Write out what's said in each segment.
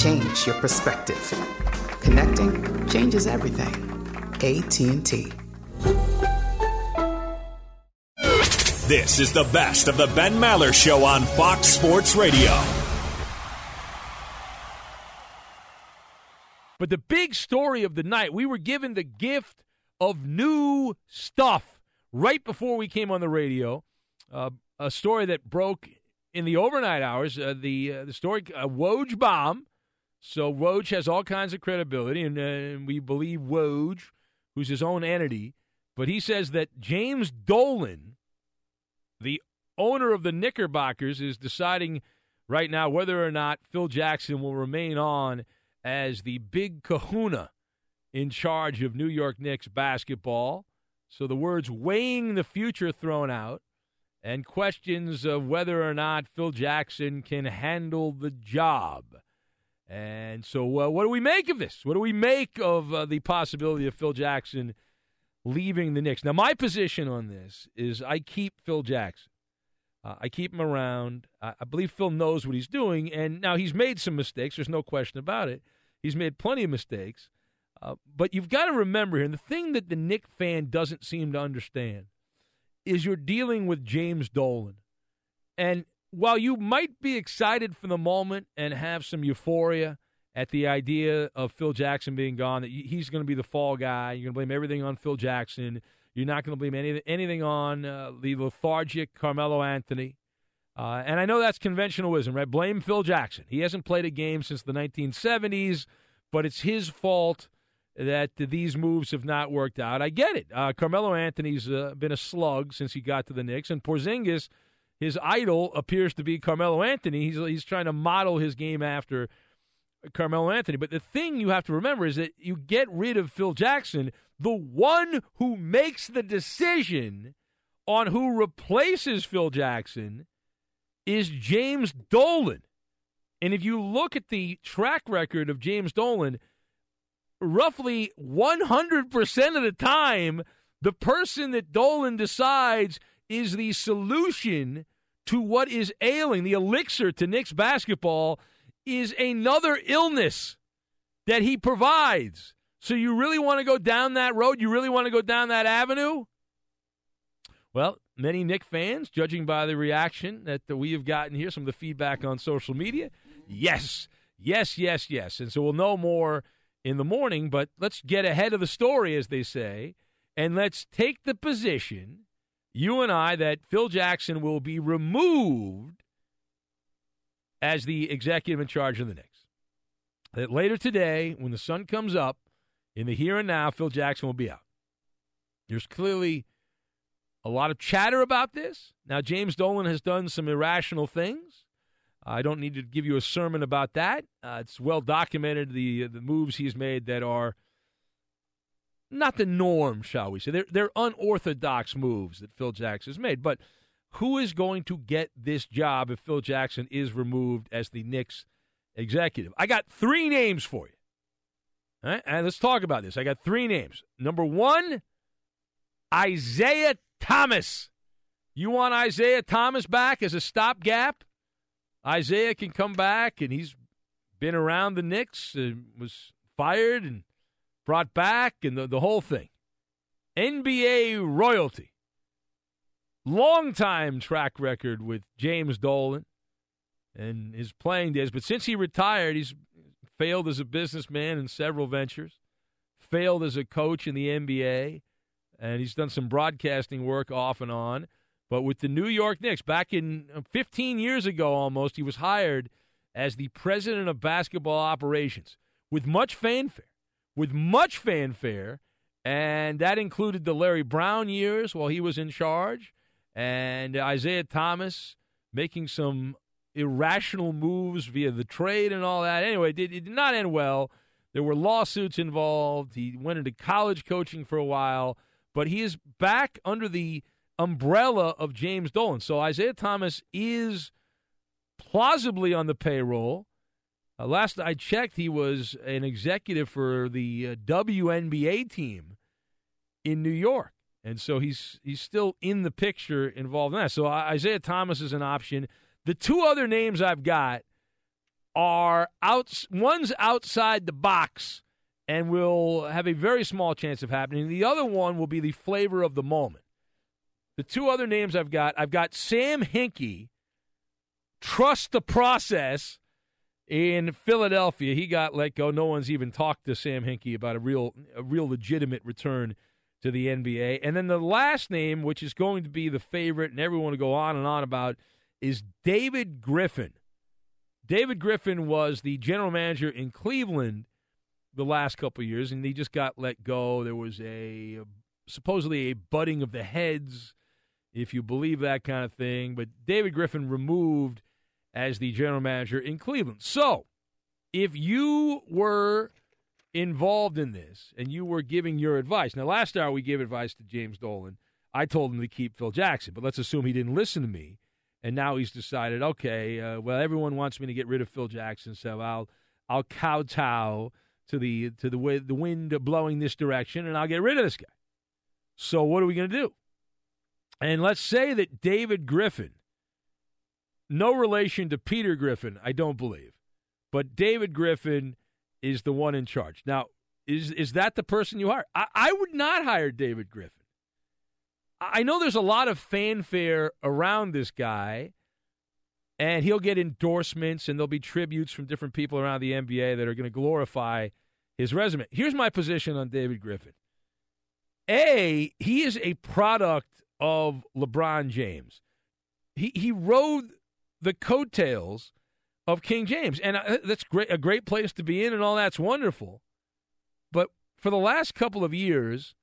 Change your perspective. Connecting changes everything. AT&T. This is the best of the Ben Maller Show on Fox Sports Radio. But the big story of the night, we were given the gift of new stuff right before we came on the radio. Uh, a story that broke in the overnight hours. Uh, the uh, the story uh, Woj bomb. So Woj has all kinds of credibility, and, uh, and we believe Woj, who's his own entity. But he says that James Dolan, the owner of the Knickerbockers, is deciding right now whether or not Phil Jackson will remain on as the big kahuna in charge of New York Knicks basketball. So the words weighing the future thrown out and questions of whether or not Phil Jackson can handle the job. And so, uh, what do we make of this? What do we make of uh, the possibility of Phil Jackson leaving the Knicks? Now, my position on this is I keep Phil Jackson. Uh, I keep him around. I, I believe Phil knows what he's doing. And now he's made some mistakes. There's no question about it. He's made plenty of mistakes. Uh, but you've got to remember here, and the thing that the Knick fan doesn't seem to understand is you're dealing with James Dolan. And while you might be excited for the moment and have some euphoria at the idea of Phil Jackson being gone, that he's going to be the fall guy, you're going to blame everything on Phil Jackson. You're not going to blame any, anything on uh, the lethargic Carmelo Anthony. Uh, and I know that's conventionalism, right? Blame Phil Jackson. He hasn't played a game since the 1970s, but it's his fault that these moves have not worked out. I get it. Uh, Carmelo Anthony's uh, been a slug since he got to the Knicks, and Porzingis, his idol, appears to be Carmelo Anthony. He's he's trying to model his game after Carmelo Anthony. But the thing you have to remember is that you get rid of Phil Jackson, the one who makes the decision on who replaces Phil Jackson is James Dolan. And if you look at the track record of James Dolan, roughly 100% of the time, the person that Dolan decides is the solution to what is ailing, the elixir to Knicks basketball, is another illness that he provides. So you really want to go down that road? You really want to go down that avenue? Well, many Knick fans, judging by the reaction that we have gotten here, some of the feedback on social media, yes, yes, yes, yes. And so we'll know more in the morning, but let's get ahead of the story, as they say, and let's take the position, you and I, that Phil Jackson will be removed as the executive in charge of the Knicks. That later today, when the sun comes up, in the here and now, Phil Jackson will be out. There's clearly a lot of chatter about this. Now, James Dolan has done some irrational things. I don't need to give you a sermon about that. Uh, it's well documented the the moves he's made that are not the norm, shall we say? They're they're unorthodox moves that Phil Jackson has made. But who is going to get this job if Phil Jackson is removed as the Knicks executive? I got three names for you. All right, and let's talk about this. I got three names. Number one, Isiah Thomas. You want Isiah Thomas back as a stopgap? Isiah can come back, and he's been around the Knicks, and was fired and brought back, and the, the whole thing. NBA royalty. Long time track record with James Dolan and his playing days. But since he retired, he's failed as a businessman in several ventures, failed as a coach in the NBA, and he's done some broadcasting work off and on. But with the New York Knicks, back in uh, 15 years ago almost, he was hired as the president of basketball operations with much fanfare. With much fanfare, and that included the Larry Brown years while he was in charge, and Isiah Thomas making some irrational moves via the trade and all that. Anyway, it did, not end well. There were lawsuits involved. He went into college coaching for a while, but he is back under the umbrella of James Dolan. So Isiah Thomas is plausibly on the payroll. Uh, last I checked, he was an executive for the uh, WNBA team in New York, and so he's he's still in the picture involved in that. So uh, Isiah Thomas is an option. The two other names I've got are out. One's outside the box and will have a very small chance of happening. The other one will be the flavor of the moment. The two other names I've got, I've got Sam Hinkie. Trust the process in Philadelphia. He got let go. No one's even talked to Sam Hinkie about a real, a real legitimate return to the NBA. And then the last name, which is going to be the favorite, and everyone will go on and on about is David Griffin. David Griffin was the general manager in Cleveland the last couple years, and he just got let go. There was a supposedly a butting of the heads, if you believe that kind of thing. But David Griffin removed as the general manager in Cleveland. So, if you were involved in this and you were giving your advice, now last hour we gave advice to James Dolan. I told him to keep Phil Jackson, but let's assume he didn't listen to me and now he's decided, okay, uh, well, everyone wants me to get rid of Phil Jackson, so I'll I'll kowtow to the to the way the wind blowing this direction, and I'll get rid of this guy. So what are we going to do? And let's say that David Griffin, no relation to Peter Griffin, I don't believe, but David Griffin is the one in charge. Now, is is that the person you hire? I, I would not hire David Griffin. I know there's a lot of fanfare around this guy, and he'll get endorsements, and there'll be tributes from different people around the NBA that are going to glorify his resume. Here's my position on David Griffin. A, he is a product of LeBron James. He he rode the coattails of King James, and uh, that's great, a great place to be in, and all that's wonderful. But for the last couple of years,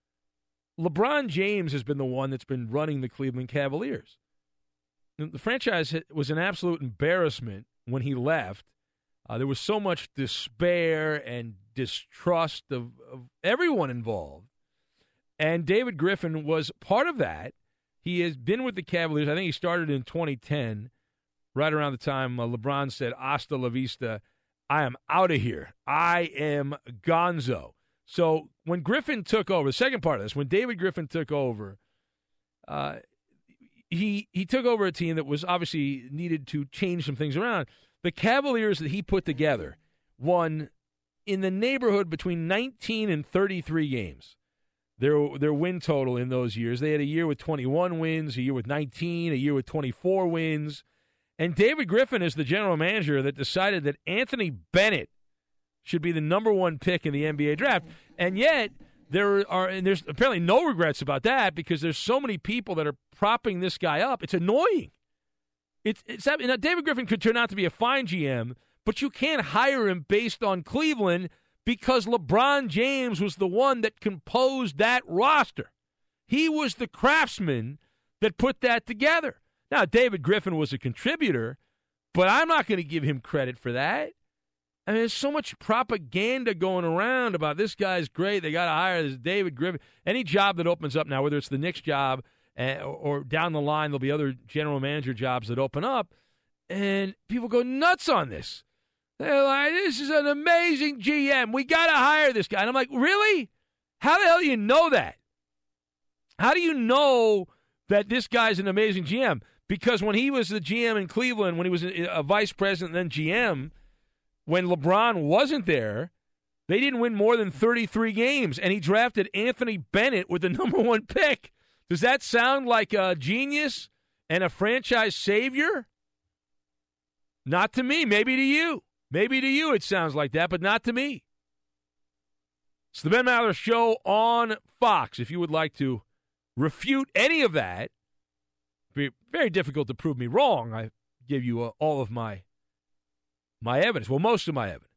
LeBron James has been the one that's been running the Cleveland Cavaliers. The franchise was an absolute embarrassment when he left. Uh, there was so much despair and distrust of, of everyone involved. And David Griffin was part of that. He has been with the Cavaliers. I think he started in 2010, right around the time uh, LeBron said, Hasta la vista. I am out of here. I am gonzo. So when Griffin took over, the second part of this, when David Griffin took over, uh, he he took over a team that was obviously needed to change some things around. The Cavaliers that he put together won in the neighborhood between 19 and 33 games. Their their win total in those years. They had a year with 21 wins, a year with 19, a year with 24 wins. And David Griffin is the general manager that decided that Anthony Bennett should be the number one pick in the NBA draft. Mm-hmm. And yet there are and there's apparently no regrets about that because there's so many people that are propping this guy up. It's annoying. It's it's now David Griffin could turn out to be a fine GM, but you can't hire him based on Cleveland because LeBron James was the one that composed that roster. He was the craftsman that put that together. Now David Griffin was a contributor, but I'm not going to give him credit for that. I mean, there's so much propaganda going around about this guy's great. They got to hire this David Griffin. Any job that opens up now, whether it's the Knicks job uh, or down the line, there'll be other general manager jobs that open up, and people go nuts on this. They're like, "This is an amazing GM. We got to hire this guy." And I'm like, "Really? How the hell do you know that? How do you know that this guy's an amazing GM?" Because when he was the GM in Cleveland, when he was a vice president and then GM when LeBron wasn't there, they didn't win more than 33 games, and he drafted Anthony Bennett with the number one pick. Does that sound like a genius and a franchise savior? Not to me. Maybe to you. Maybe to you it sounds like that, but not to me. It's the Ben Maller Show on Fox. If you would like to refute any of that, very difficult to prove me wrong. I give you uh, all of my my evidence. Well, most of my evidence.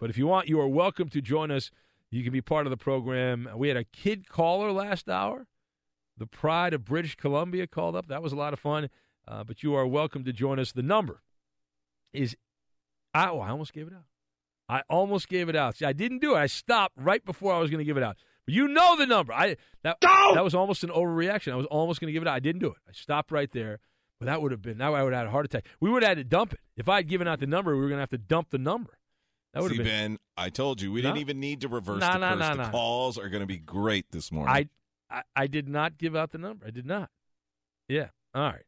But if you want, you are welcome to join us. You can be part of the program. We had a kid caller last hour. The pride of British Columbia called up. That was a lot of fun. Uh, but you are welcome to join us. The number is. I, oh, I almost gave it out. I almost gave it out. See, I didn't do it. I stopped right before I was going to give it out. You know the number. I that, that was almost an overreaction. I was almost going to give it out. I didn't do it. I stopped right there. But that would have been, now I would have had a heart attack. We would have had to dump it. If I had given out the number, we were going to have to dump the number. That would See, have been. Ben, I told you, we No. didn't even need to reverse No, the no, curse. no, the calls are going to be great this morning. I, I, I did not give out the number. I did not. Yeah. All right.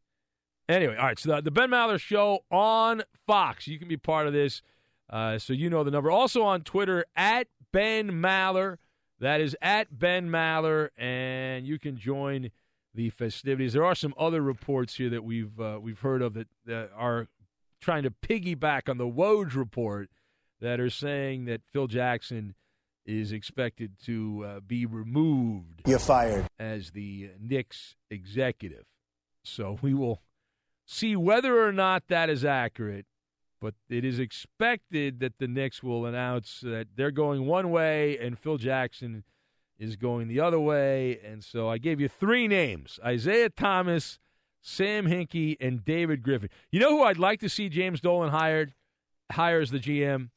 Anyway, all right. So the, the Ben Maller Show on Fox. You can be part of this. Uh, so you know the number. Also on Twitter at Ben Maller. That is at Ben Maller, and you can join the festivities. There are some other reports here that we've uh, we've heard of that, that are trying to piggyback on the Woj report that are saying that Phil Jackson is expected to uh, be removed You're fired. as the Knicks executive. So we will see whether or not that is accurate. But it is expected that the Knicks will announce that they're going one way and Phil Jackson is going the other way. And so I gave you three names Isiah Thomas, Sam Hinkie, and David Griffin. You know who I'd like to see James Dolan hired? Hires the GM?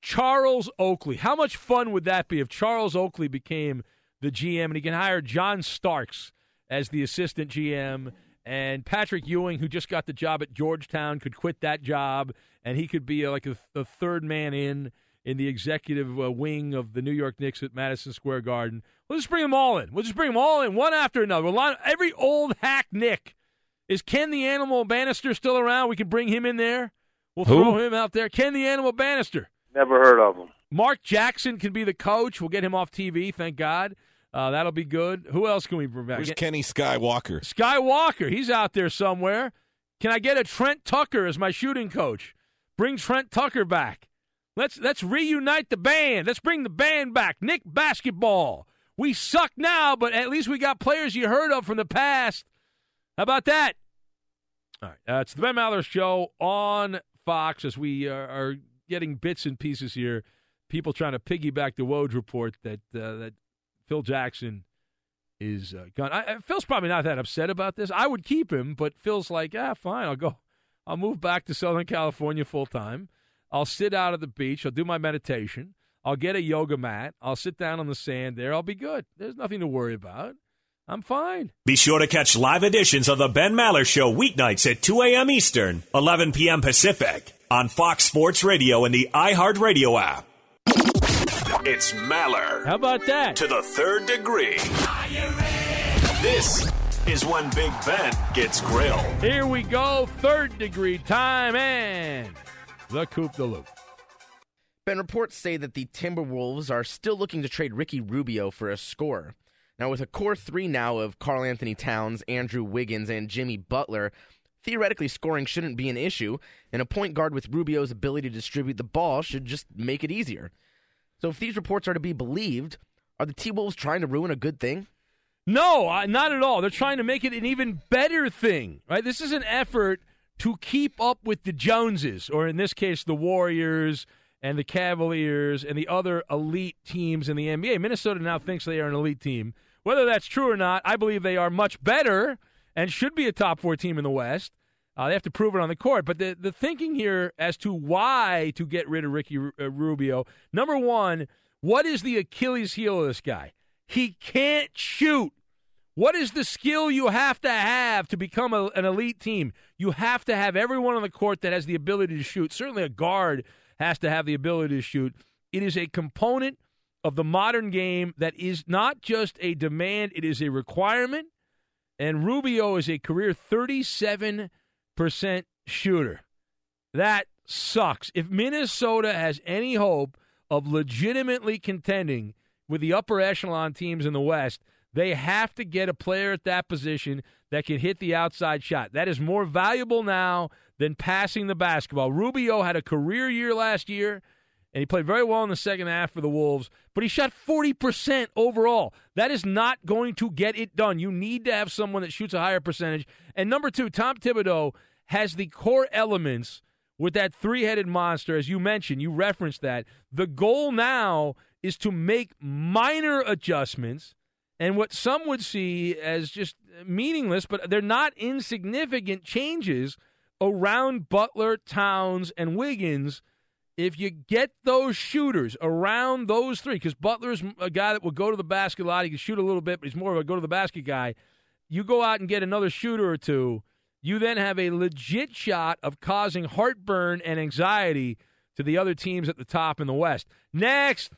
Charles Oakley. How much fun would that be if Charles Oakley became the GM and he can hire John Starks as the assistant GM and Patrick Ewing, who just got the job at Georgetown, could quit that job and he could be uh, like a, a third man in in the executive uh, wing of the New York Knicks at Madison Square Garden. We'll just bring them all in. We'll just bring them all in one after another. We'll line, every old hack Knick. Is Ken the Animal Bannister still around? We can bring him in there. We'll Who? throw him out there. Ken the Animal Bannister. Never heard of him. Mark Jackson can be the coach. We'll get him off TV, thank God. Uh, that'll be good. Who else can we bring back? Where's Get- Kenny Skywalker? Skywalker, he's out there somewhere. Can I get a Trent Tucker as my shooting coach? Bring Trent Tucker back. Let's let's reunite the band. Let's bring the band back. Knick basketball. We suck now, but at least we got players you heard of from the past. How about that? All right, uh, it's the Ben Maller Show on Fox as we are, are getting bits and pieces here. People trying to piggyback the Woj report that uh, that Phil Jackson is uh, gone. I, Phil's probably not that upset about this. I would keep him, but Phil's like, ah, fine, I'll go. I'll move back to Southern California full time. I'll sit out at the beach. I'll do my meditation. I'll get a yoga mat. I'll sit down on the sand there. I'll be good. There's nothing to worry about. I'm fine. Be sure to catch live editions of the Ben Maller Show weeknights at 2 a.m. Eastern, 11 p.m. Pacific on Fox Sports Radio and the iHeartRadio app. It's Maller How about that? to the third degree. This is when Big Ben gets grilled. Here we go. Third degree time and the Coupe de Loop. Ben, reports say that the Timberwolves are still looking to trade Ricky Rubio for a scorer. Now, with a core three now of Karl-Anthony Towns, Andrew Wiggins, and Jimmy Butler, theoretically scoring shouldn't be an issue, and a point guard with Rubio's ability to distribute the ball should just make it easier. So, if these reports are to be believed, are the T Wolves trying to ruin a good thing? No, not at all. They're trying to make it an even better thing, right? This is an effort to keep up with the Joneses, or in this case, the Warriors and the Cavaliers and the other elite teams in the NBA. Minnesota now thinks they are an elite team. Whether that's true or not, I believe they are much better and should be a top four team in the West. Uh, they have to prove it on the court. But the, the thinking here as to why to get rid of Ricky uh, Rubio number one, what is the Achilles heel of this guy? He can't shoot. What is the skill you have to have to become a, an elite team? You have to have everyone on the court that has the ability to shoot. Certainly, a guard has to have the ability to shoot. It is a component of the modern game that is not just a demand, it is a requirement. And Rubio is a career 37% shooter. That sucks. If Minnesota has any hope of legitimately contending with the upper echelon teams in the West, they have to get a player at that position that can hit the outside shot. That is more valuable now than passing the basketball. Rubio had a career year last year, and he played very well in the second half for the Wolves, but he shot 40% overall. That is not going to get it done. You need to have someone that shoots a higher percentage. And number two, Tom Thibodeau has the core elements with that three headed monster, as you mentioned, you referenced that. The goal now is to make minor adjustments and what some would see as just meaningless, but they're not insignificant changes around Butler, Towns, and Wiggins. If you get those shooters around those three, because Butler's a guy that will go to the basket a lot, he can shoot a little bit, but he's more of a go to the basket guy. You go out and get another shooter or two, you then have a legit shot of causing heartburn and anxiety to the other teams at the top in the West. Next.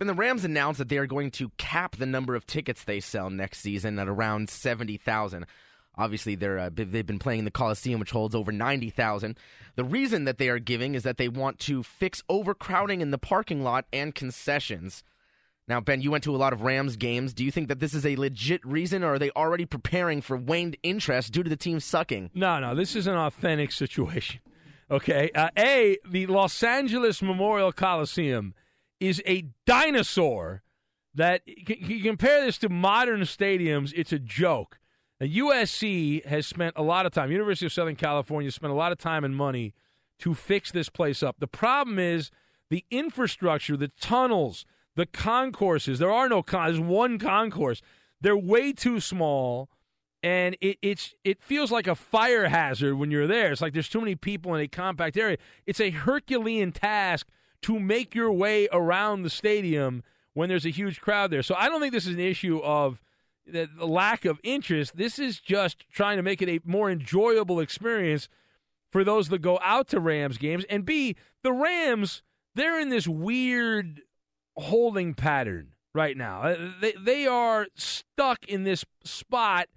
And the Rams announced that they are going to cap the number of tickets they sell next season at around 70,000. Obviously, they're uh, they've been playing in the Coliseum, which holds over 90,000. The reason that they are giving is that they want to fix overcrowding in the parking lot and concessions. Now, Ben, you went to a lot of Rams games. Do you think that this is a legit reason, or are they already preparing for waned interest due to the team sucking? No, no, this is an authentic situation. Okay. Uh, a, the Los Angeles Memorial Coliseum is a dinosaur that you compare this to modern stadiums, it's a joke. Now, USC has spent a lot of time, University of Southern California spent a lot of time and money to fix this place up. The problem is the infrastructure, the tunnels, the concourses. There are no con. There's one concourse. They're way too small, and it, it's it feels like a fire hazard when you're there. It's like there's too many people in a compact area. It's a Herculean task to make your way around the stadium when there's a huge crowd there. So I don't think this is an issue of the lack of interest. This is just trying to make it a more enjoyable experience for those that go out to Rams games. And B, the Rams, they're in this weird holding pattern right now. Uh, they they are stuck in this spot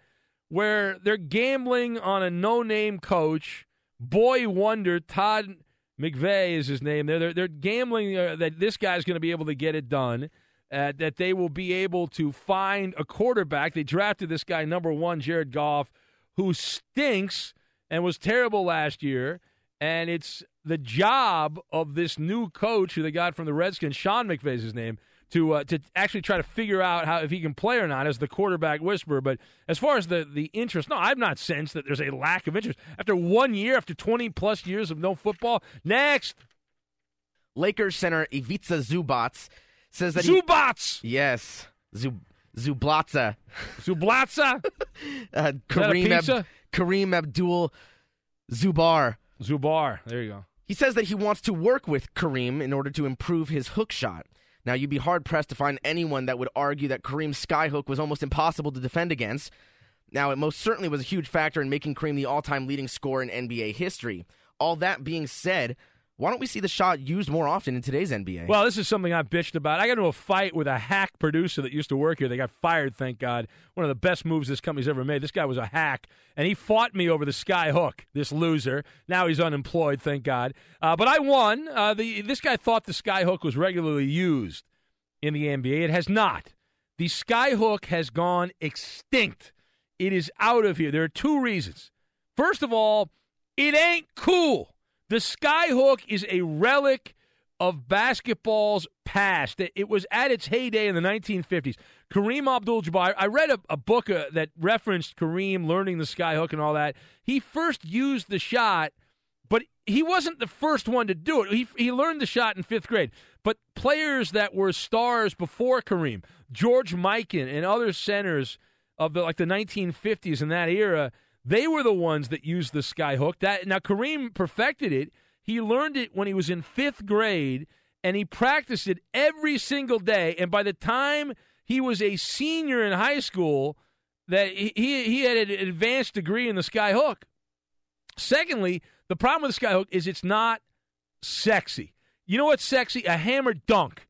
where they're gambling on a no-name coach, boy wonder Todd McVay is his name. They're they're, they're gambling uh, that this guy's going to be able to get it done. Uh, that they will be able to find a quarterback. They drafted this guy number one, Jared Goff, who stinks and was terrible last year. And it's the job of this new coach who they got from the Redskins, Sean McVay's his name, to uh, to actually try to figure out how if he can play or not as the quarterback whisperer. But as far as the the interest, no, I've not sensed that there's a lack of interest after one year, after 20 plus years of no football. Next, Lakers center Ivica Zubac says that Zubats. He, yes, Zub, Zublatza. Zublatza. uh, Kareem Ab, Kareem Abdul Zubar. Zubar. There you go. He says that he wants to work with Kareem in order to improve his hook shot. Now, you'd be hard pressed to find anyone that would argue that Kareem's skyhook was almost impossible to defend against. Now, it most certainly was a huge factor in making Kareem the all time leading scorer in NBA history. All that being said, Why don't we see the shot used more often in today's NBA? Well, this is something I've bitched about. I got into a fight with a hack producer that used to work here. They got fired, thank God. One of the best moves this company's ever made. This guy was a hack, and he fought me over the sky hook. This loser. Now he's unemployed, thank God. Uh, but I won. Uh, the this guy thought the sky hook was regularly used in the NBA. It has not. The sky hook has gone extinct. It is out of here. There are two reasons. First of all, it ain't cool. The skyhook is a relic of basketball's past. It was at its heyday in the 1950s. Kareem Abdul-Jabbar. I read a, a book uh, that referenced Kareem learning the skyhook and all that. He first used the shot, but he wasn't the first one to do it. He he learned the shot in fifth grade. But players that were stars before Kareem, George Mikan and other centers of the like the 1950s and that era they were the ones that used the skyhook. That now Kareem perfected it. He learned it when he was in fifth grade, and he practiced it every single day. And by the time he was a senior in high school, that he he had an advanced degree in the skyhook. Secondly, the problem with the skyhook is it's not sexy. You know what's sexy? A hammer dunk.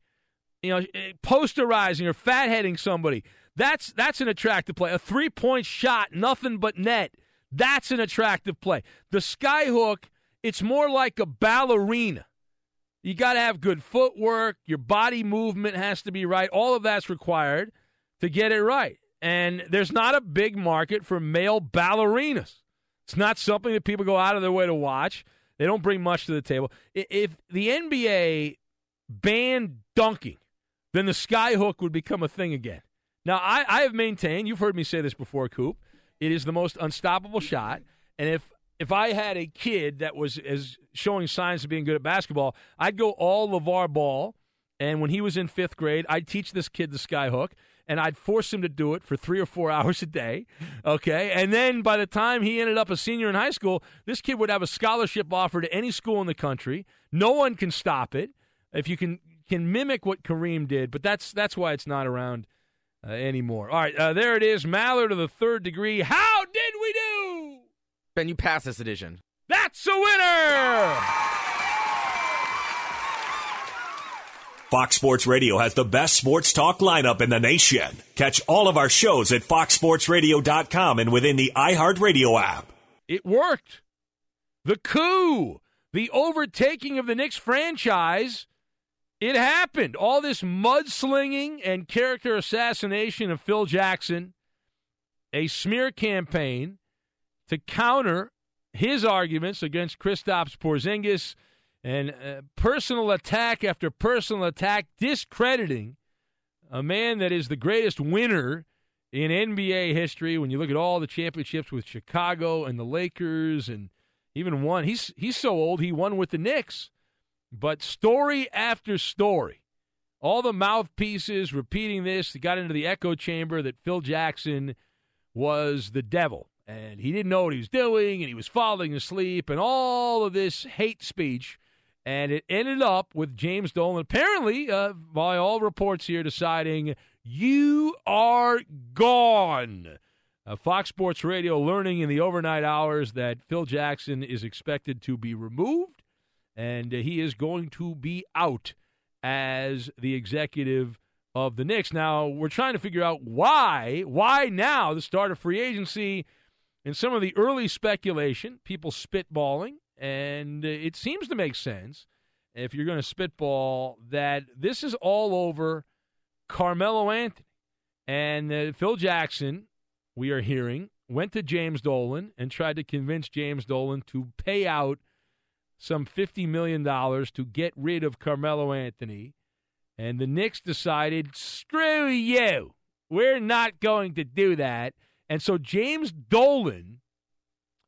You know, eh, posterizing or fatheading somebody. That's that's an attractive play. A three point shot, nothing but net. That's an attractive play. The skyhook, it's more like a ballerina. You got to have good footwork. Your body movement has to be right. All of that's required to get it right. And there's not a big market for male ballerinas. It's not something that people go out of their way to watch. They don't bring much to the table. If the NBA banned dunking, then the skyhook would become a thing again. Now, I, I have maintained, you've heard me say this before, Coop, it is the most unstoppable shot. And if if I had a kid that was as showing signs of being good at basketball, I'd go all LeVar Ball. And when he was in fifth grade, I'd teach this kid the skyhook, and I'd force him to do it for three or four hours a day. Okay. And then by the time he ended up a senior in high school, this kid would have a scholarship offer to any school in the country. No one can stop it if you can can mimic what Kareem did, but that's that's why it's not around uh, anymore. All right, uh, there it is. Maller to the third degree. How did we do? Ben, you passed this edition. That's a winner! Fox Sports Radio has the best sports talk lineup in the nation. Catch all of our shows at foxsportsradio.com and within the iHeartRadio app. It worked. The coup, the overtaking of the Knicks franchise it happened. All this mudslinging and character assassination of Phil Jackson, a smear campaign to counter his arguments against Kristaps Porzingis, and uh, personal attack after personal attack, discrediting a man that is the greatest winner in NBA history. When you look at all the championships with Chicago and the Lakers, and even one, he's he's so old he won with the Knicks. But story after story, all the mouthpieces repeating this, he got into the echo chamber that Phil Jackson was the devil and he didn't know what he was doing and he was falling asleep and all of this hate speech. And it ended up with James Dolan, apparently, uh, by all reports here, deciding you are gone. Uh, Fox Sports Radio learning in the overnight hours that Phil Jackson is expected to be removed and he is going to be out as the executive of the Knicks. Now, we're trying to figure out why, why now the start of free agency and some of the early speculation, people spitballing, and it seems to make sense if you're going to spitball that this is all over Carmelo Anthony. And uh, Phil Jackson, we are hearing, went to James Dolan and tried to convince James Dolan to pay out some $50 million to get rid of Carmelo Anthony. And the Knicks decided, screw you. We're not going to do that. And so James Dolan,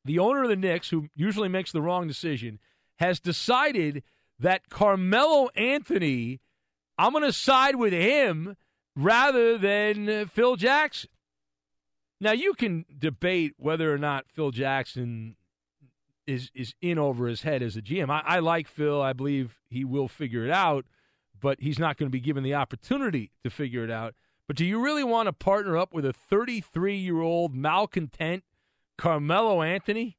the owner of the Knicks, who usually makes the wrong decision, has decided that Carmelo Anthony, I'm going to side with him rather than uh, Phil Jackson. Now, you can debate whether or not Phil Jackson is is in over his head as a GM. I, I like Phil. I believe he will figure it out, but he's not going to be given the opportunity to figure it out. But do you really want to partner up with a 33 year old malcontent Carmelo Anthony?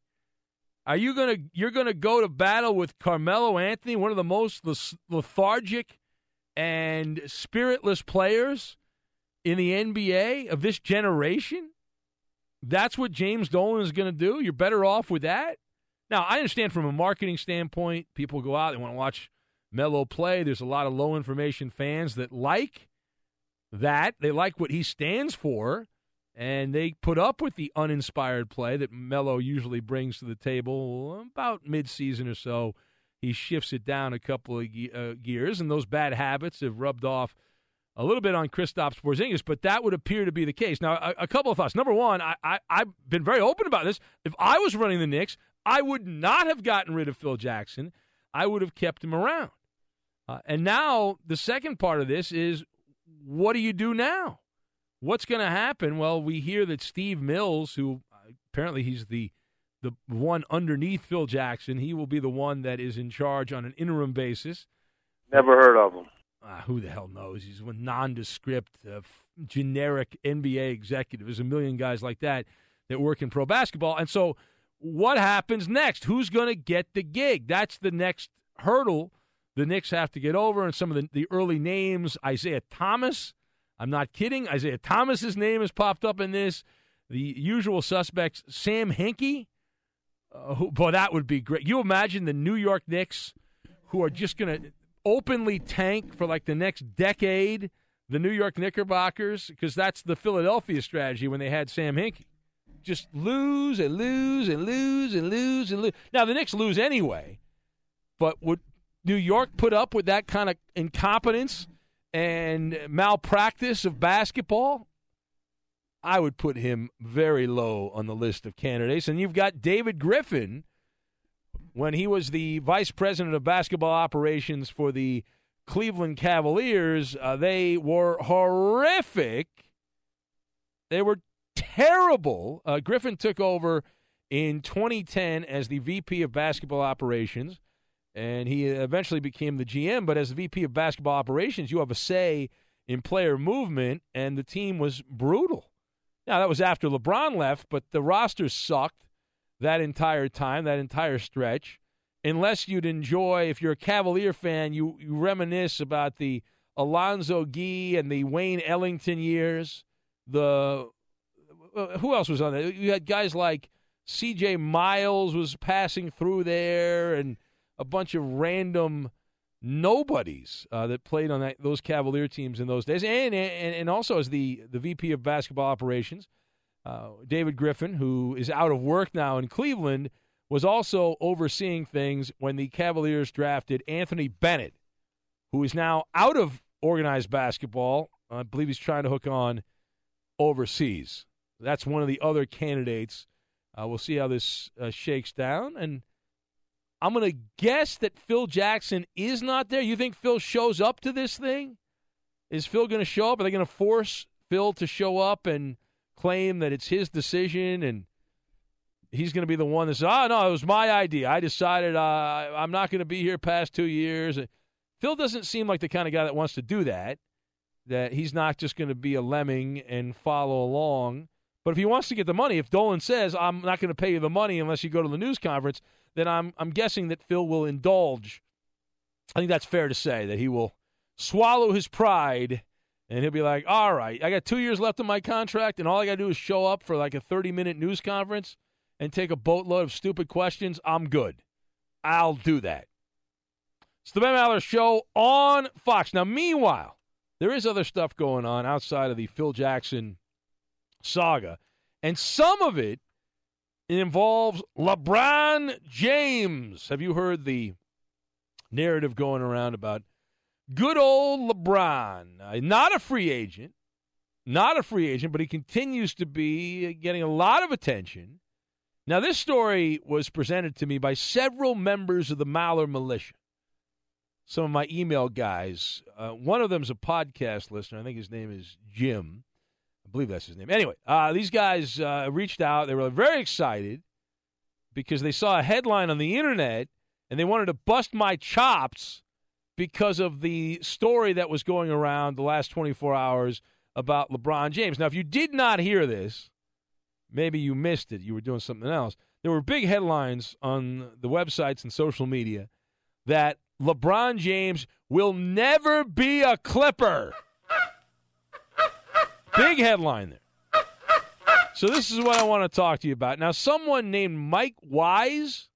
Are you gonna you're gonna go to battle with Carmelo Anthony, one of the most lethargic and spiritless players in the NBA of this generation? That's what James Dolan is going to do. You're better off with that. Now, I understand from a marketing standpoint, people go out, they want to watch Melo play. There's a lot of low information fans that like that. They like what he stands for, and they put up with the uninspired play that Melo usually brings to the table about midseason or so. He shifts it down a couple of ge- uh, gears, and those bad habits have rubbed off a little bit on Kristaps Porzingis, but that would appear to be the case. Now, a, a couple of thoughts. Number one, I, I, I've been very open about this. If I was running the Knicks, I would not have gotten rid of Phil Jackson. I would have kept him around. Uh, and now the second part of this is what do you do now? What's going to happen? Well, we hear that Steve Mills, who uh, apparently he's the the one underneath Phil Jackson, he will be the one that is in charge on an interim basis. Never heard of him. Uh, who the hell knows? He's a nondescript, uh, f- generic NBA executive. There's a million guys like that that work in pro basketball. And so, what happens next? Who's going to get the gig? That's the next hurdle the Knicks have to get over. And some of the, the early names Isiah Thomas. I'm not kidding. Isiah Thomas's name has popped up in this. The usual suspects, Sam Hinkie. Uh, boy, that would be great. You imagine the New York Knicks who are just going to openly tank for like the next decade the New York Knickerbockers because that's the Philadelphia strategy when they had Sam Hinkie. Just lose and lose and lose and lose and lose. Now the Knicks lose anyway, but would New York put up with that kind of incompetence and malpractice of basketball? I would put him very low on the list of candidates. And you've got David Griffin when he was the vice president of basketball operations for the Cleveland Cavaliers, uh, they were horrific. They were terrible. Uh, Griffin took over in 2010 as the VP of basketball operations, and he eventually became the GM. But as the VP of basketball operations, you have a say in player movement, and the team was brutal. Now, that was after LeBron left, but the roster sucked that entire time, that entire stretch. Unless you'd enjoy, if you're a Cavalier fan, you, you reminisce about the Alonzo Gee and the Wayne Ellington years. The who else was on there? You had guys like C.J. Miles was passing through there, and a bunch of random nobodies uh, that played on that, those Cavalier teams in those days, and and, and also as the the VP of basketball operations. Uh, David Griffin, who is out of work now in Cleveland, was also overseeing things when the Cavaliers drafted Anthony Bennett, who is now out of organized basketball. I believe he's trying to hook on overseas. That's one of the other candidates. Uh, we'll see how this uh, shakes down. And I'm going to guess that Phil Jackson is not there. You think Phil shows up to this thing? Is Phil going to show up? Are they going to force Phil to show up and claim that it's his decision and he's going to be the one that says, "Oh no, it was my idea. I decided uh, I'm not going to be here past two years." Phil doesn't seem like the kind of guy that wants to do that. That he's not just going to be a lemming and follow along. But if he wants to get the money, if Dolan says, "I'm not going to pay you the money unless you go to the news conference," then I'm I'm guessing that Phil will indulge. I think that's fair to say that he will swallow his pride and he'll be like, "All right, I got two years left of my contract, and all I got to do is show up for like a 30 minute news conference." and take a boatload of stupid questions, I'm good. I'll do that. It's the Ben Maller Show on Fox. Now, meanwhile, there is other stuff going on outside of the Phil Jackson saga, and some of it involves LeBron James. Have you heard the narrative going around about good old LeBron? Uh, not a free agent, not a free agent, but he continues to be getting a lot of attention. Now, this story was presented to me by several members of the Maller militia. Some of my email guys. Uh, one of them's a podcast listener. I think his name is Jim. I believe that's his name. Anyway, uh, these guys uh, reached out. They were very excited because they saw a headline on the internet and they wanted to bust my chops because of the story that was going around the last 24 hours about LeBron James. Now, if you did not hear this, maybe you missed it. You were doing something else. there were big headlines on the websites and social media that LeBron James will never be a Clipper. Big headline there. So this is what I want to talk to you about. Now, someone named Mike Wise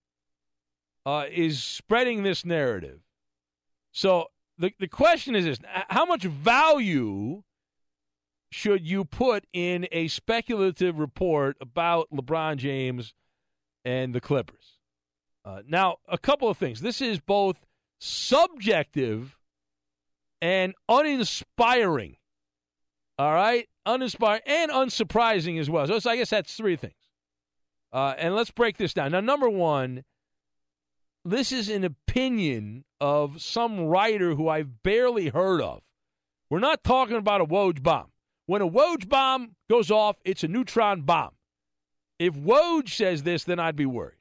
uh, is spreading this narrative. So the the question is this: How much value should you put in a speculative report about LeBron James and the Clippers? Uh, now, a couple of things. This is both subjective and uninspiring. All right, uninspiring and unsurprising as well. So, so I guess that's three things. Uh, and let's break this down. Now, number one, this is an opinion of some writer who I've barely heard of. We're not talking about a Woj bomb. When a Woj bomb goes off, it's a neutron bomb. If Woj says this, then I'd be worried.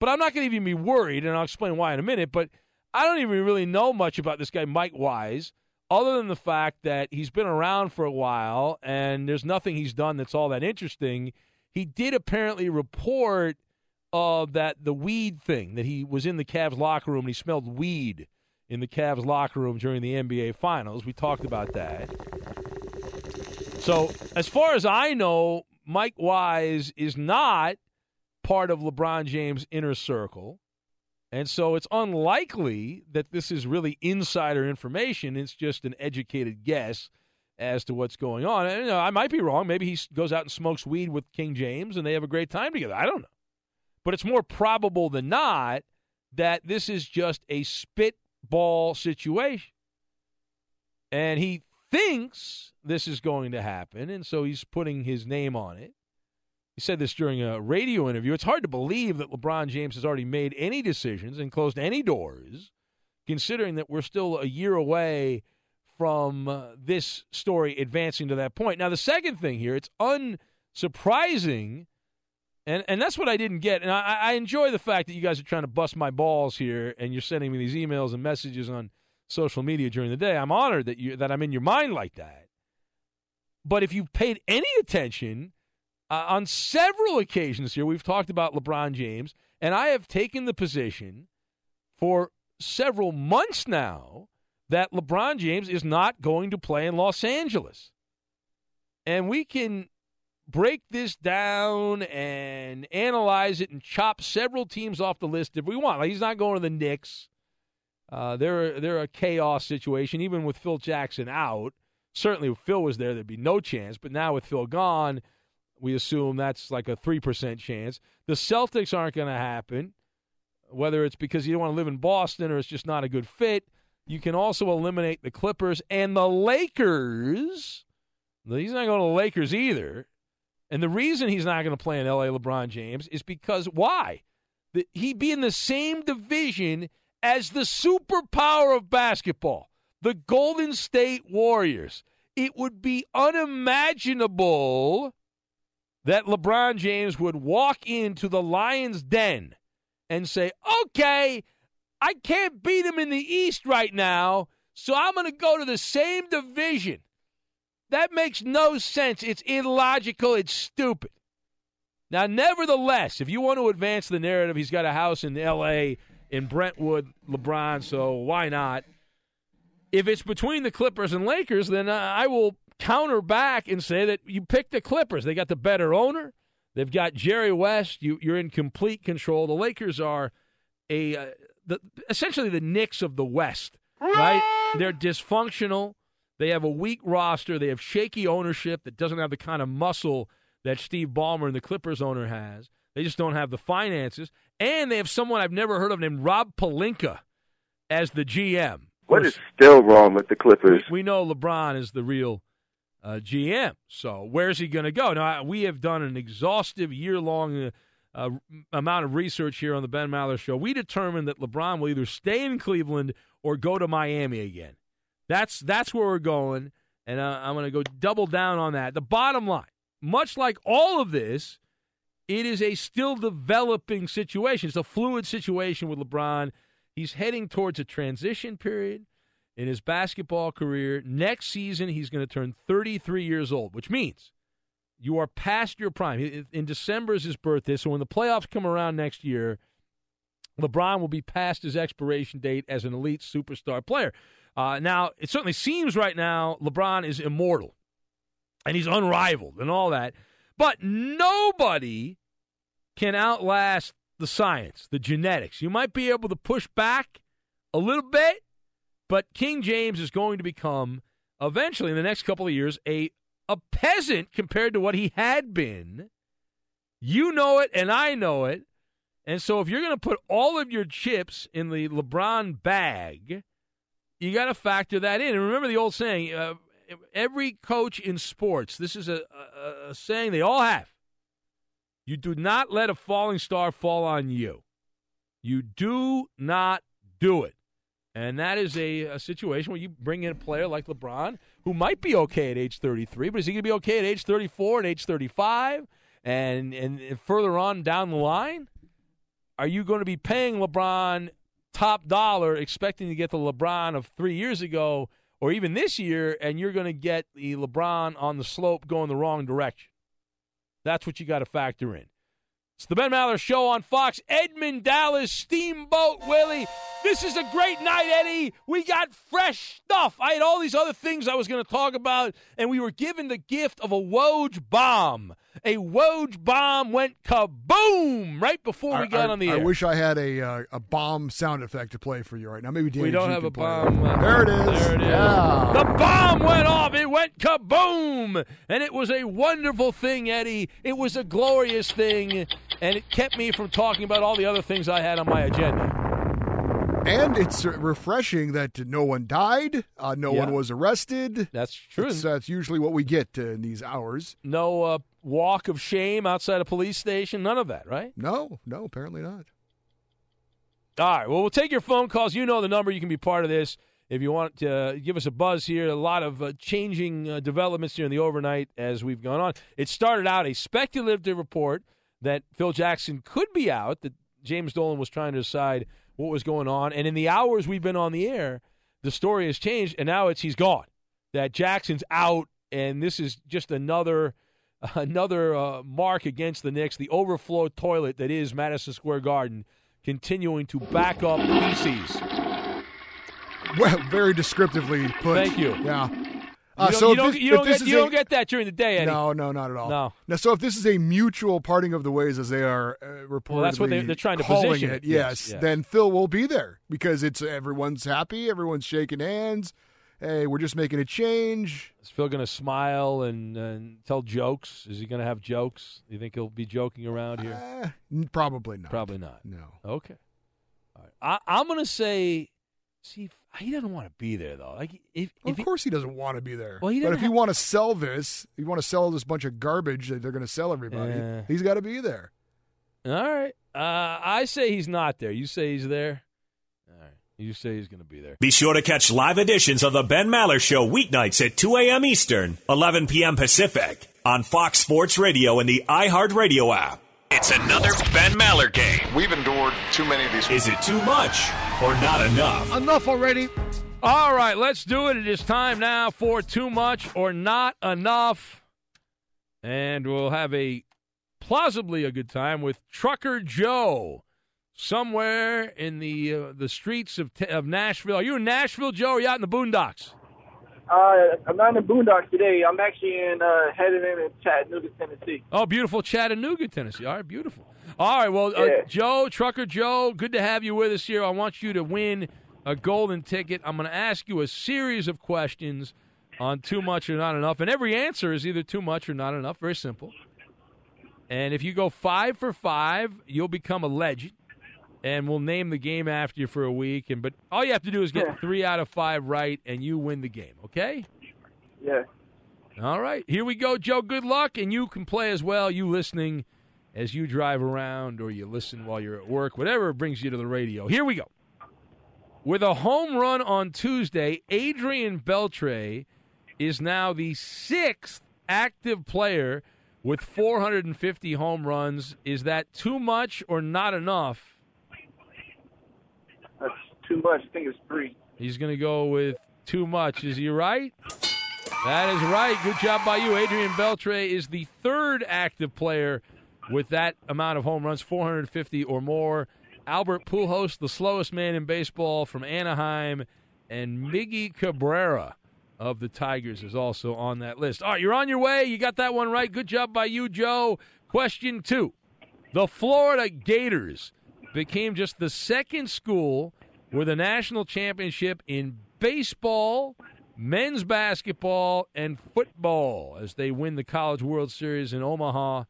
But I'm not going to even be worried, and I'll explain why in a minute. But I don't even really know much about this guy, Mike Wise, other than the fact that he's been around for a while and there's nothing he's done that's all that interesting. He did apparently report uh, that the weed thing, that he was in the Cavs locker room and he smelled weed in the Cavs locker room during the NBA Finals. We talked about that. So, as far as I know, Mike Wise is not part of LeBron James' inner circle. And so it's unlikely that this is really insider information. It's just an educated guess as to what's going on. And, you know, I might be wrong. Maybe he goes out and smokes weed with King James and they have a great time together. I don't know. But it's more probable than not that this is just a spitball situation. And he thinks this is going to happen. And so he's putting his name on it. He said this during a radio interview. It's hard to believe that LeBron James has already made any decisions and closed any doors, considering that we're still a year away from uh, this story advancing to that point. Now, the second thing here, it's unsurprising, and, and that's what I didn't get. And I, I enjoy the fact that you guys are trying to bust my balls here and you're sending me these emails and messages on social media during the day. I'm honored that you that I'm in your mind like that. But if you've paid any attention, uh, on several occasions here, we've talked about LeBron James, and I have taken the position for several months now that LeBron James is not going to play in Los Angeles. And we can break this down and analyze it and chop several teams off the list if we want. Like he's not going to the Knicks. Uh, they're they're a chaos situation, even with Phil Jackson out. Certainly, if Phil was there, there'd be no chance. But now with Phil gone, we assume that's like a 3% chance. The Celtics aren't going to happen, whether it's because you don't want to live in Boston or it's just not a good fit. You can also eliminate the Clippers and the Lakers. He's not going to the Lakers either. And the reason he's not going to play in LA LeBron James is because why? He'd be in the same division as the superpower of basketball, the Golden State Warriors. It would be unimaginable that LeBron James would walk into the Lions' den and say, okay, I can't beat him in the East right now, so I'm going to go to the same division. That makes no sense. It's illogical. It's stupid. Now, nevertheless, if you want to advance the narrative, he's got a house in L.A., in Brentwood, LeBron, so why not? If it's between the Clippers and Lakers, then I will counter back and say that you pick the Clippers. They got the better owner. They've got Jerry West. You, you're in complete control. The Lakers are a uh, the, essentially the Knicks of the West, right? They're dysfunctional. They have a weak roster. They have shaky ownership that doesn't have the kind of muscle that Steve Ballmer and the Clippers owner has. They just don't have the finances. And they have someone I've never heard of named Rob Pelinka as the GM. What is still wrong with the Clippers? We know LeBron is the real uh, GM. So where's he going to go? Now, we have done an exhaustive year long uh, uh, amount of research here on the Ben Maller Show. We determined that LeBron will either stay in Cleveland or go to Miami again. That's that's where we're going, and uh, I'm going to go double down on that. The bottom line, much like all of this, it is a still developing situation. It's a fluid situation with LeBron. He's heading towards a transition period in his basketball career. Next season, he's going to turn 33 years old, which means You are past your prime. In- December is his birthday, so when the playoffs come around next year, LeBron will be past his expiration date as an elite superstar player. Uh, now, it certainly seems right now LeBron is immortal and he's unrivaled and all that, but nobody can outlast the science, the genetics. You might be able to push back a little bit, but King James is going to become eventually in the next couple of years a a peasant compared to what he had been. You know it and I know it. And so if you're going to put all of your chips in the LeBron bag, you got to factor that in. And remember the old saying, uh, every coach in sports, this is a, a, a saying they all have. You do not let a falling star fall on you. You do not do it. And that is a, a, situation where you bring in a player like LeBron, who might be okay at age 33, but is he going to be okay at age 34 and age 35 and, and further on down the line? Are you going to be paying LeBron top dollar, expecting to get the LeBron of three years ago or even this year, and you're going to get the LeBron on the slope going the wrong direction? That's what you got to factor in. It's the Ben Maller Show on Fox. Edmund Dallas, Steamboat Willie. This is a great night, Eddie. We got fresh stuff. I had all these other things I was going to talk about, and we were given the gift of a Woj bomb. A Woj bomb went kaboom right before we got I, on the I air. I wish I had a uh, a bomb sound effect to play for you right now. Maybe Danny we don't G have a bomb. uh, There it is. There it is. Yeah. The bomb went off. It went kaboom. And it was a wonderful thing, Eddie. It was a glorious thing. And it kept me from talking about all the other things I had on my agenda. And it's uh, refreshing that no one died, uh, no Yeah. one was arrested. That's true. That's, that's usually what we get uh, in these hours. No uh, walk of shame outside a police station. None of that, right? No, no, apparently not. All right. Well, we'll take your phone calls. You know the number. You can be part of this. If you want to uh, give us a buzz here, a lot of uh, changing uh, developments here in the overnight as we've gone on. It started out a speculative report that Phil Jackson could be out, that James Dolan was trying to decide what was going on. And in the hours we've been on the air, the story has changed, and now it's he's gone. That Jackson's out, and this is just another another uh, mark against the Knicks. The overflow toilet that is Madison Square Garden continuing to back up feces. Well, very descriptively put. Thank you. Yeah. You Uh, don't, so you don't, this- you don't get, you a- don't get that during the day, Eddie. No, no, not at all. No. Now, so if this is a mutual parting of the ways, as they are uh, reportedly Well, that's what they- they're trying to calling position it, it. Yes, yes, yes. then Phil will be there because it's everyone's happy, everyone's shaking hands. Hey, we're just making a change. Is Phil going to smile and, and tell jokes? Is he going to have jokes? You think he'll be joking around here? N- probably not. Probably not. No. Okay. All right. I, I'm going to say, see, he doesn't want to be there though. Like if, Well, if of course he doesn't want to be there. Well, he but doesn't if you want to sell this, you want to sell this bunch of garbage that they're going to sell everybody. Yeah. He's got to be there. all right. Uh, I say he's not there. You say he's there. All right. You say he's going to be there. Be sure to catch live editions of the Ben Maller Show weeknights at 2 a.m. Eastern, 11 p.m. Pacific on Fox Sports Radio and the iHeartRadio app. It's another Ben Maller game. We've endured too many of these. Is it too much or not enough? Enough already. All right, let's do it. It is time now for too much or not enough. And we'll have a plausibly a good time with Trucker Joe somewhere in the uh, the streets of, of Nashville. Are you in Nashville, Joe, or are you out in the boondocks? Uh, I'm not in the Boondocks today. I'm actually in uh, headed in in Chattanooga, Tennessee. Oh, beautiful Chattanooga, Tennessee. All right, beautiful. All right, well, uh, Joe, Trucker Joe, good to have you with us here. I want you to win a golden ticket. I'm going to ask you a series of questions on too much or not enough, and every answer is either too much or not enough. Very simple. And if you go five for five, you'll become a legend, and we'll name the game after you for a week. And but all you have to do is get three out of five right, and you win the game. Okay. Yeah. All right, here we go, Joe. Good luck, and you can play as well. You listening as you drive around, or you listen while you're at work, whatever brings you to the radio. Here we go. With a home run on Tuesday, Adrian Beltre is now the sixth active player with 450 home runs. Is that too much or not enough? That's too much. I think it's three. He's going to go with too much. Is he right? That is right. Good job by you. Adrian Beltre is the third active player with that amount of home runs, 450 or more. Albert Pujols, the slowest man in baseball from Anaheim, and Miggy Cabrera of the Tigers is also on that list. All right, you're on your way. You got that one right. Good job by you, Joe. Question two. The Florida Gators became just the second school with a national championship in baseball, men's basketball, and football as they win the College World Series in Omaha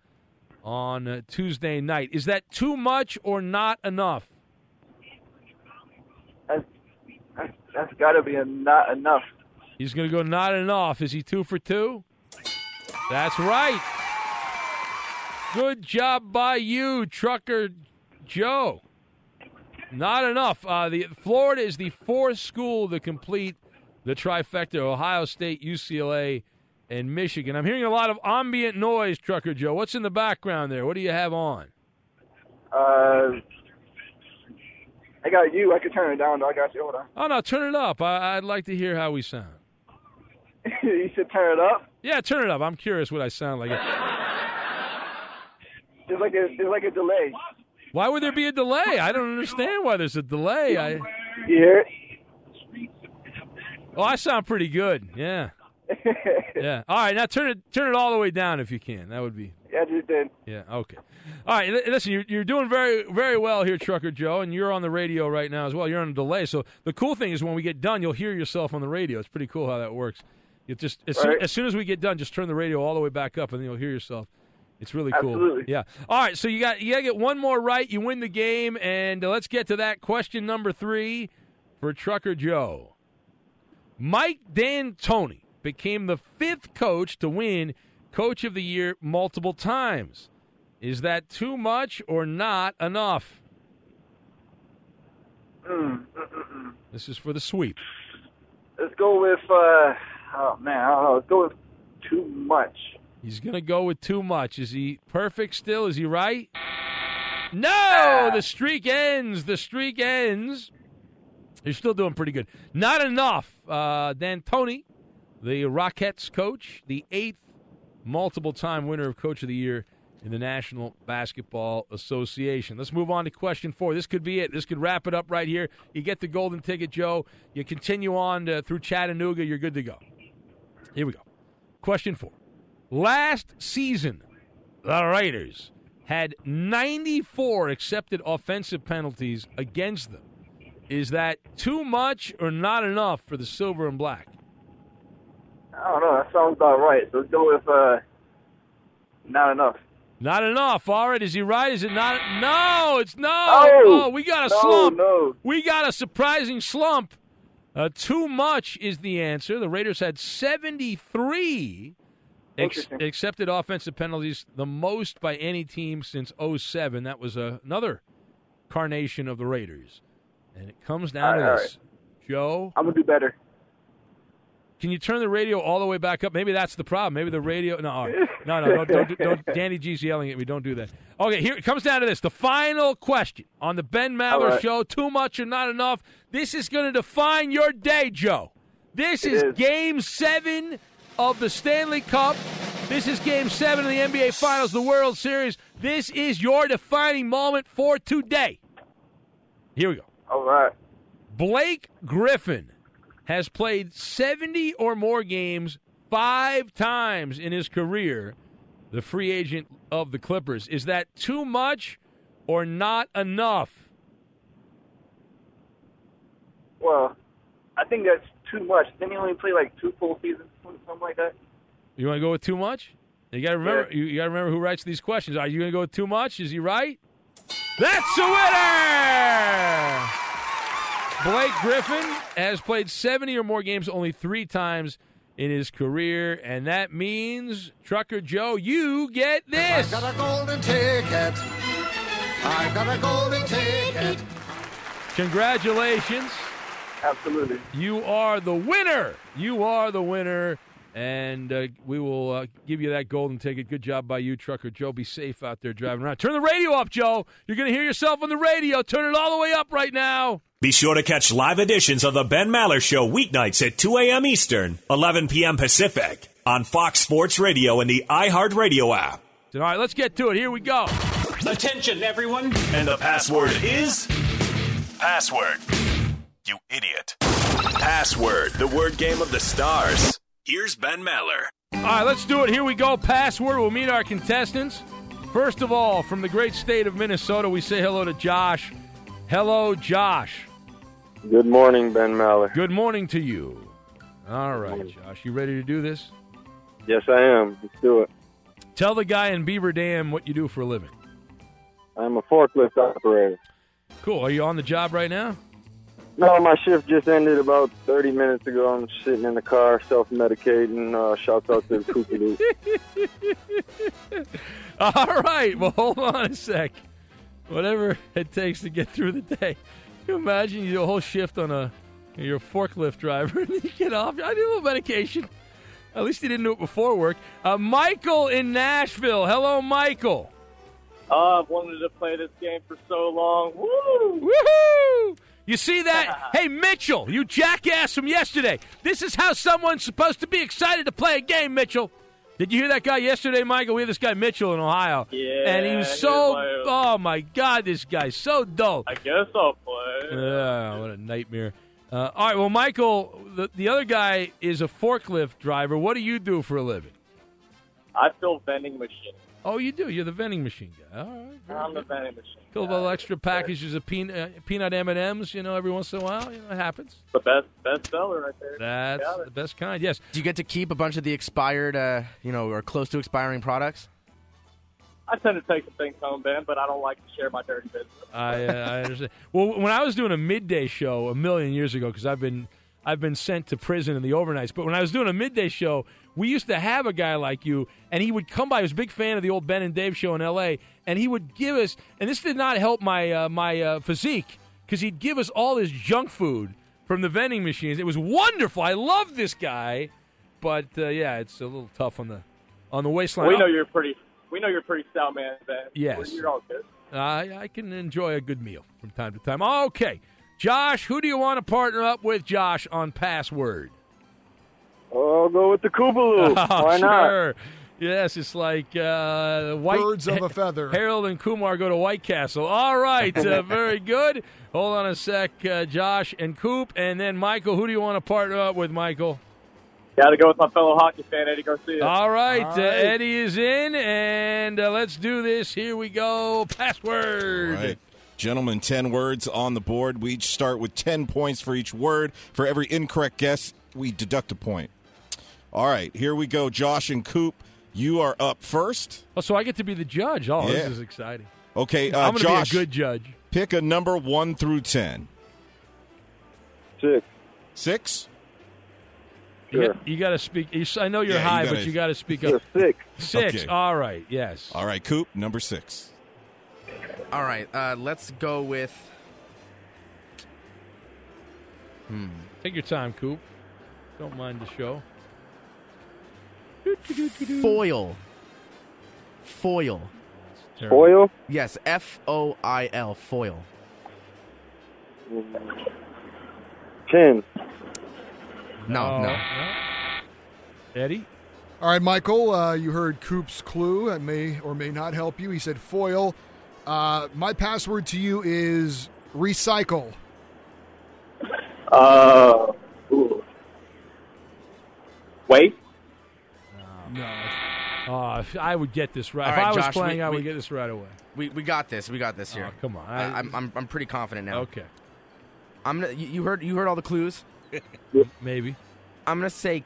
on Tuesday night. Is that too much or not enough? That's, that's, that's got to be a, not enough. He's going to go not enough. Is he two for two? That's right. Good job by you, Trucker Joe. Not enough. Uh, the Florida is the fourth school to complete the trifecta: Ohio State, UCLA, and Michigan. I'm hearing a lot of ambient noise, Trucker Joe. What's in the background there? What do you have on? Uh, I got you. I could turn it down. though. I got you. Hold on. Oh no, turn it up. I, I'd like to hear how we sound. you should turn it up. Yeah, turn it up. I'm curious what I sound like. There's like a there's like a delay. Why would there be a delay? I don't understand why there's a delay. I. You hear it? Oh, I sound pretty good. Yeah. yeah. All right, now turn it turn it all the way down if you can. That would be. Yeah, just did. Yeah. Okay. All right. li- Listen, you're, you're doing very very well here, Trucker Joe, and you're on the radio right now as well. You're on a delay, so the cool thing is when we get done, you'll hear yourself on the radio. It's pretty cool how that works. You just as soon, Right. as soon as we get done, just turn the radio all the way back up, and then you'll hear yourself. It's really cool. Absolutely. Yeah. All right. So you got you got to get one more right. You win the game, and uh, let's get to that question number three for Trucker Joe. Mike D'Antoni became the fifth coach to win Coach of the Year multiple times. Is that too much or not enough? Mm, mm, mm. This is for the sweep. Let's go with. Uh, oh man, I don't know. Let's go with too much. He's going to go with too much. Is he perfect still? Is he right? No! The streak ends. The streak ends. You're still doing pretty good. Not enough. Uh, D'Antoni, the Rockets coach, the eighth multiple time winner of Coach of the Year in the National Basketball Association. Let's move on to question four. This could be it. This could wrap it up right here. You get the golden ticket, Joe. You continue on to, through Chattanooga. You're good to go. Here we go. Question four. Last season, the Raiders had 94 accepted offensive penalties against them. Is that too much or not enough for the silver and black? I don't know. That sounds about right. So let's go with uh, not enough. Not enough. All right, is he right? Is it not? No, it's no. No. Oh, we got a No, slump. no. We got a surprising slump. Uh, too much is the answer. The Raiders had 73 ex- accepted offensive penalties, the most by any team since 07. That was uh, another carnation of the Raiders. And it comes down All to right, this. Joe, I'm gonna do better. Can you turn the radio all the way back up? Maybe that's the problem. Maybe the radio. No, all right. no, no, don't, don't, don't. Danny G's yelling at me. Don't do that. Okay, here it comes down to this. The final question on the Ben Maller All right. Show. Too much or not enough? This is going to define your day, Joe. This is, is. Game Seven of the Stanley Cup. This is Game Seven of the NBA Finals, the World Series. This is your defining moment for today. Here we go. All right. Blake Griffin has played 70 or more games five times in his career, the free agent of the Clippers. Is that too much or not enough? Well, I think that's too much. Didn't he only play like two full seasons, something like that? You want to go with too much? You got to remember. You, got to remember who writes these questions. Are you going to go with too much? Is he right? That's a winner. Blake Griffin has played 70 or more games only three times in his career, and that means Trucker Joe, you get this. I've got a golden ticket. I've got a golden ticket. Congratulations. Absolutely. You are the winner. You are the winner. And uh, we will uh, give you that golden ticket. Good job by you, Trucker Joe. Be safe out there driving around. Turn the radio up, Joe. You're going to hear yourself on the radio. Turn it all the way up right now. Be sure to catch live editions of the Ben Maller Show weeknights at 2 a.m. Eastern, 11 p.m. Pacific on Fox Sports Radio and the iHeartRadio app. All right, let's get to it. Here we go. Attention, everyone. And the password is password. You idiot. Password, the word game of the stars. Here's Ben Maller. All right, let's do it. Here we go. Password. We'll meet our contestants. First of all, from the great state of Minnesota, we say hello to Josh. Hello, Josh. Good morning, Ben Maller. Good morning to you. All right, Josh. You ready to do this? Yes, I am. Let's do it. Tell the guy in Beaver Dam what you do for a living. I'm a forklift operator. Cool. Are you on the job right now? No, my shift just ended about 30 minutes ago. I'm sitting in the car, self-medicating. Uh, shouts out to the Koopy All right. Well, hold on a sec. Whatever it takes to get through the day. Can you imagine you do a whole shift on a you're a forklift driver and you get off. I need a little medication. At least he didn't do it before work. Uh, Michael in Nashville. Hello, Michael. Oh, I've wanted to play this game for so long. Woo! Woohoo! You see that? hey, Mitchell, you jackass from yesterday. This is how someone's supposed to be excited to play a game, Mitchell. Did you hear that guy yesterday, Michael? We had this guy Mitchell in Ohio. Yeah, And he was so, oh my God, this guy's so dull. I guess I'll play. Ah, what a nightmare. Uh, all right, well, Michael, the, the other guy is a forklift driver. What do you do for a living? I fill vending machines. Oh, you do. You're the vending machine guy. All right. I'm the vending machine. Couple of little extra packages of peanut, uh, peanut M&Ms, you know, every once in a while. You know, it happens. The best best seller right there. That's Got it. the best kind, yes. Do you get to keep a bunch of the expired, uh, you know, or close to expiring products? I tend to take some things home, Ben, but I don't like to share my dirty business. I, uh, I understand. Well, when I was doing a midday show a million years ago, because I've been I've been sent to prison in the overnights. But when I was doing a midday show, we used to have a guy like you, and he would come by. He was a big fan of the old Ben and Dave show in L.A., and he would give us. And this did not help my uh, my uh, physique because he'd give us all this junk food from the vending machines. It was wonderful. I love this guy, but uh, yeah, it's a little tough on the on the waistline. We know you're pretty. We know you're a pretty stout man, Ben. Yes. You're all good. I, I can enjoy a good meal from time to time. Okay. Josh, who do you want to partner up with, Josh, on password? Oh, I'll go with the Koopaloo. Oh, Why not? Yes, it's like uh, White Birds of a feather. Harold and Kumar go to White Castle. All right, uh, very good. Hold on a sec, uh, Josh and Coop, and then Michael. Who do you want to partner up with, Michael? Got to go with my fellow hockey fan, Eddie Garcia. All right, All Uh. Eddie is in, and uh, let's do this. Here we go. Password. All right. Gentlemen, 10 words on the board. We each start with 10 points for each word. For every incorrect guess, we deduct a point. All right, here we go. Josh and Coop, you are up first. Oh, so I get to be the judge. Oh, this is exciting. Okay, uh, I'm going to Josh, be a good judge. pick a number 1 through 10. Six. 6? You, Sure. got, you got to speak. You, s- I know you're Yeah, you high, gotta- but you got to speak Yeah, up. six. Six. Okay. All right. Yes. All right, Coop, number 6. All right, uh, let's go with. Hmm. Take your time, Coop. Don't mind the show. Foil. Foil. Foil. Yes, F O I L. Foil. Ten. No, Oh, no. Eddie? All right, Michael, uh, you heard Coop's clue. That may or may not help you. He said foil. Uh, my password to you is recycle. Uh, ooh. Wait. No. Oh, if I would get this right. All if right, I was Josh, playing, we- I would we- get this right away. We we got this. We got this here. Oh, come on. I, I- I'm, I'm I'm pretty confident now. Okay. I'm gonna. You, you heard you heard all the clues. Maybe. I'm gonna say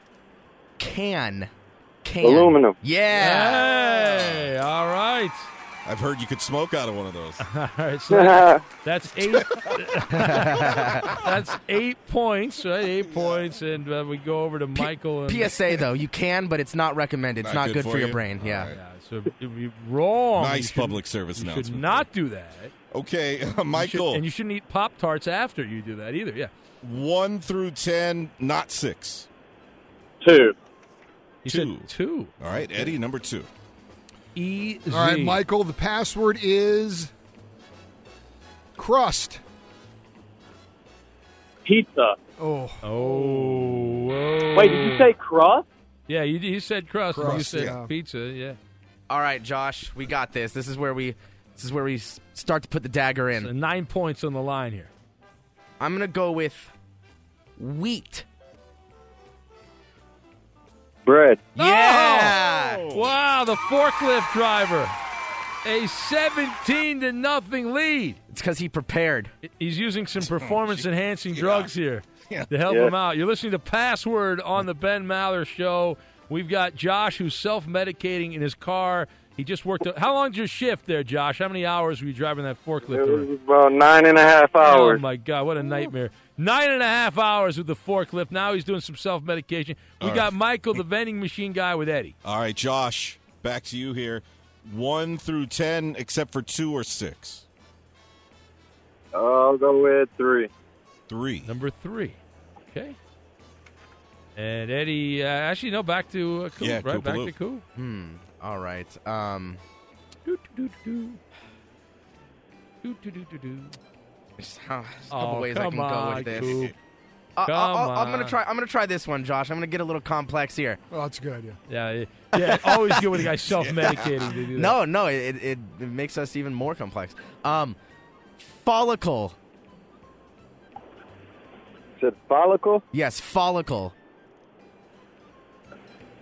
can. Can. Aluminum. Yeah. Hey, all right. I've heard you could smoke out of one of those. All right, so that's eight. that's eight points, right? Eight points, and uh, we go over to Michael. And, PSA though, you can, but it's not recommended. It's Not not, good good, for for your you? brain. Yeah. Yeah, so it would be wrong. Nice You should- public service You should announcement. not do that. Okay, uh, You should- Michael, and you shouldn't eat Pop Tarts after you do that either. Yeah. 1 through 10, not 6. Two. You two. said two. All right, Eddie, number two. E Z. All right, Michael, the password is crust. Pizza. Oh. Oh. whoa. Wait, did you say crust? Yeah, you, you said crust. and you said yeah. pizza. Yeah. All right, Josh, we got this. This is where we this is where we start to put the dagger in. So nine points on the line here. I'm gonna go with wheat. Bread. Yeah. Oh! Wow, the forklift driver. A 17 to nothing lead. It's because he prepared. He's using some performance enhancing drugs here to help Yeah. him out. You're listening to Password on the Ben Maller Show. We've got Josh who's self medicating in his car. He just worked. A, how long's your shift there, Josh? How many hours were you driving that forklift? It around? was about nine and a half hours. Oh my God, what a nightmare! Nine and a half hours with the forklift. Now he's doing some self medication. We All got right. Michael, the vending machine guy, with Eddie. All right, Josh, back to you here. One through ten, except for two or six. I'll go with three. Three. Number three. Okay. And Eddie, uh, actually, no, back to uh, Coop, Yeah, right? Coop back Loop. to Coop. Hmm. All right. Um. Do, do, do, do. Do, do, do, do, do. There's, uh, a couple Oh, ways I come can go on, with this. Coop. Uh, Come I'll- I'll- I'm gonna try. I'm gonna try this one, Josh. I'm gonna get a little complex here. Oh, that's a good idea. Yeah, it- yeah. Always good when a guy's self-medicating to do that. No, no, it, it it makes us even more complex. Um, follicle. Said follicle. Yes, follicle.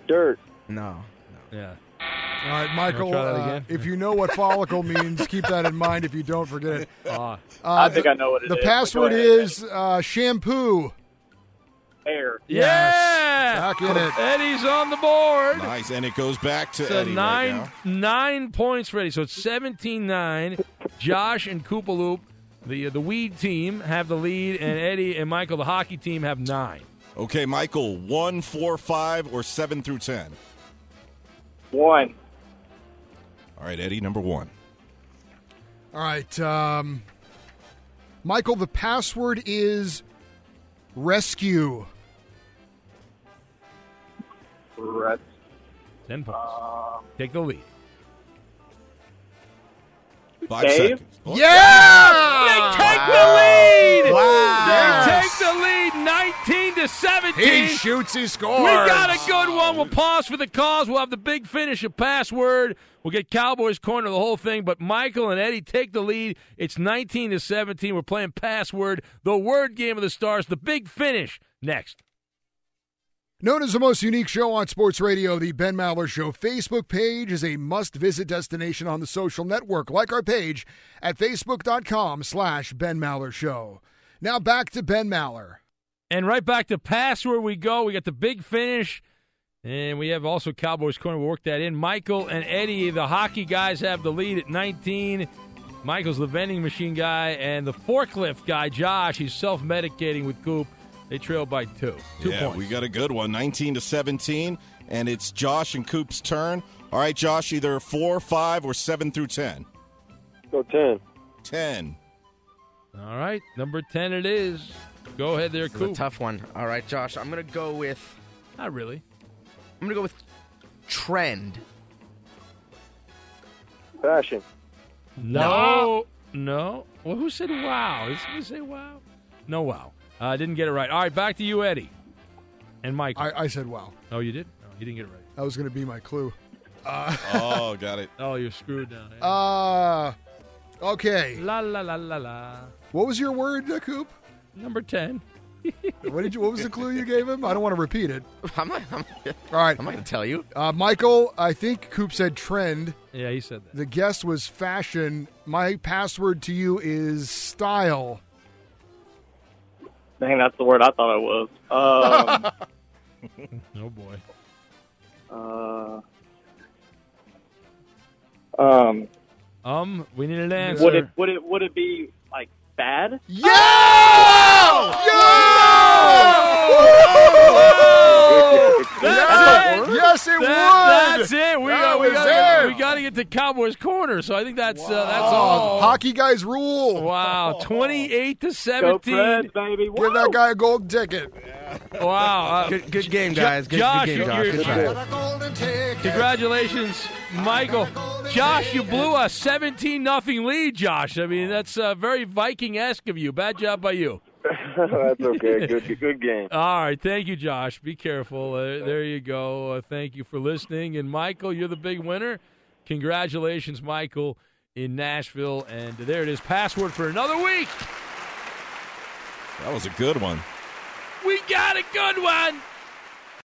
Dirt. No. Yeah. All right, Michael. try that uh, if you know what follicle means, keep that in mind. If you don't, forget it. Ah, Uh, I think the, I know what it the is, but password is uh, shampoo. Air. yeah. Back in it. Eddie's on the board. Nice, and it goes back to So Eddie nine right now. nine points for Eddie. So it's 17-9. Josh and Koopaloop, the the weed team, have the lead, and Eddie and Michael, the hockey team, have nine. Okay, Michael, one, four, five, or seven through ten. One. All right, Eddie, number one. All right, um, Michael. The password is rescue. Red. Ten points. Um, Take the lead. Five Dave? seconds. Yeah! They take the lead. Wow. They take the lead, nineteen to seventeen. He shoots, he scores. We got a good one. We'll pause for the calls. We'll have the big finish of password. We'll get Cowboys corner the whole thing. But Michael and Eddie take the lead. It's 19 to 17. We're playing password, the word game of the stars, the big finish next. Known as the most unique show on sports radio, the Ben Maller Show Facebook page is a must-visit destination on the social network. Like our page at facebook.com slash Ben Maller Show. Now back to Ben Maller. And right back to pass where we go. We got the big finish. And we have also Cowboys corner. We'll work that in. Michael and Eddie, the hockey guys, have the lead at 19. Michael's the vending machine guy. And the forklift guy, Josh, he's self medicating with Coop. They trail by two. Two yeah, points. we got a good one, 19 to 17, and it's Josh and Coop's turn. All right, Josh, either four, five, or seven through ten. Go ten. Ten. All right, number 10 it is. Go ahead there, This is a Coop. tough one. All right, Josh. I'm gonna go with. Not really. I'm gonna go with trend. Fashion. No. No. Well, who said wow? Did somebody say wow? No wow. I uh, didn't get it right. All right, back to you, Eddie. And Michael. I, I said wow. oh, you did? No, you didn't get it right. That was going to be my clue. Uh, Oh, got it. Oh, you're screwed down. Eddie. uh, okay. la la la la la. What was your word, uh, Coop? Number 10. What did you? What was the clue you gave him? I don't want to repeat it. I'm not. I'm, All right, I'm not gonna tell you. uh, Michael. I think Coop said trend. Yeah, he said that. The guess was fashion. My password to you is style. Dang, that's the word I thought it was. Um, Oh, boy. uh, um, Um, we need an answer. would it would it would it be like bad? Yeah! Yeah! That's it. Yes, it That- would. That's it. We That got, we got, it. we got to get to Cowboys corner. So I think that's uh, that's all. Hockey guys rule. Wow, twenty-eight to Go seventeen. Preds, baby. Give that guy a gold ticket. Wow, uh, Good, good game, guys. Good, Josh, good game, Josh. you're- Good Got try. a. Congratulations, Michael. Josh, you blew a 17 nothing lead, Josh. I mean, that's uh, very Viking esque of you. Bad job by you. That's okay. Good, good game. All right. Thank you, Josh. Be careful. Uh, there you go. Uh, thank you for listening. And, Michael, you're the big winner. Congratulations, Michael, in Nashville. And there it is. Password for another week. That was a good one. We got a good one.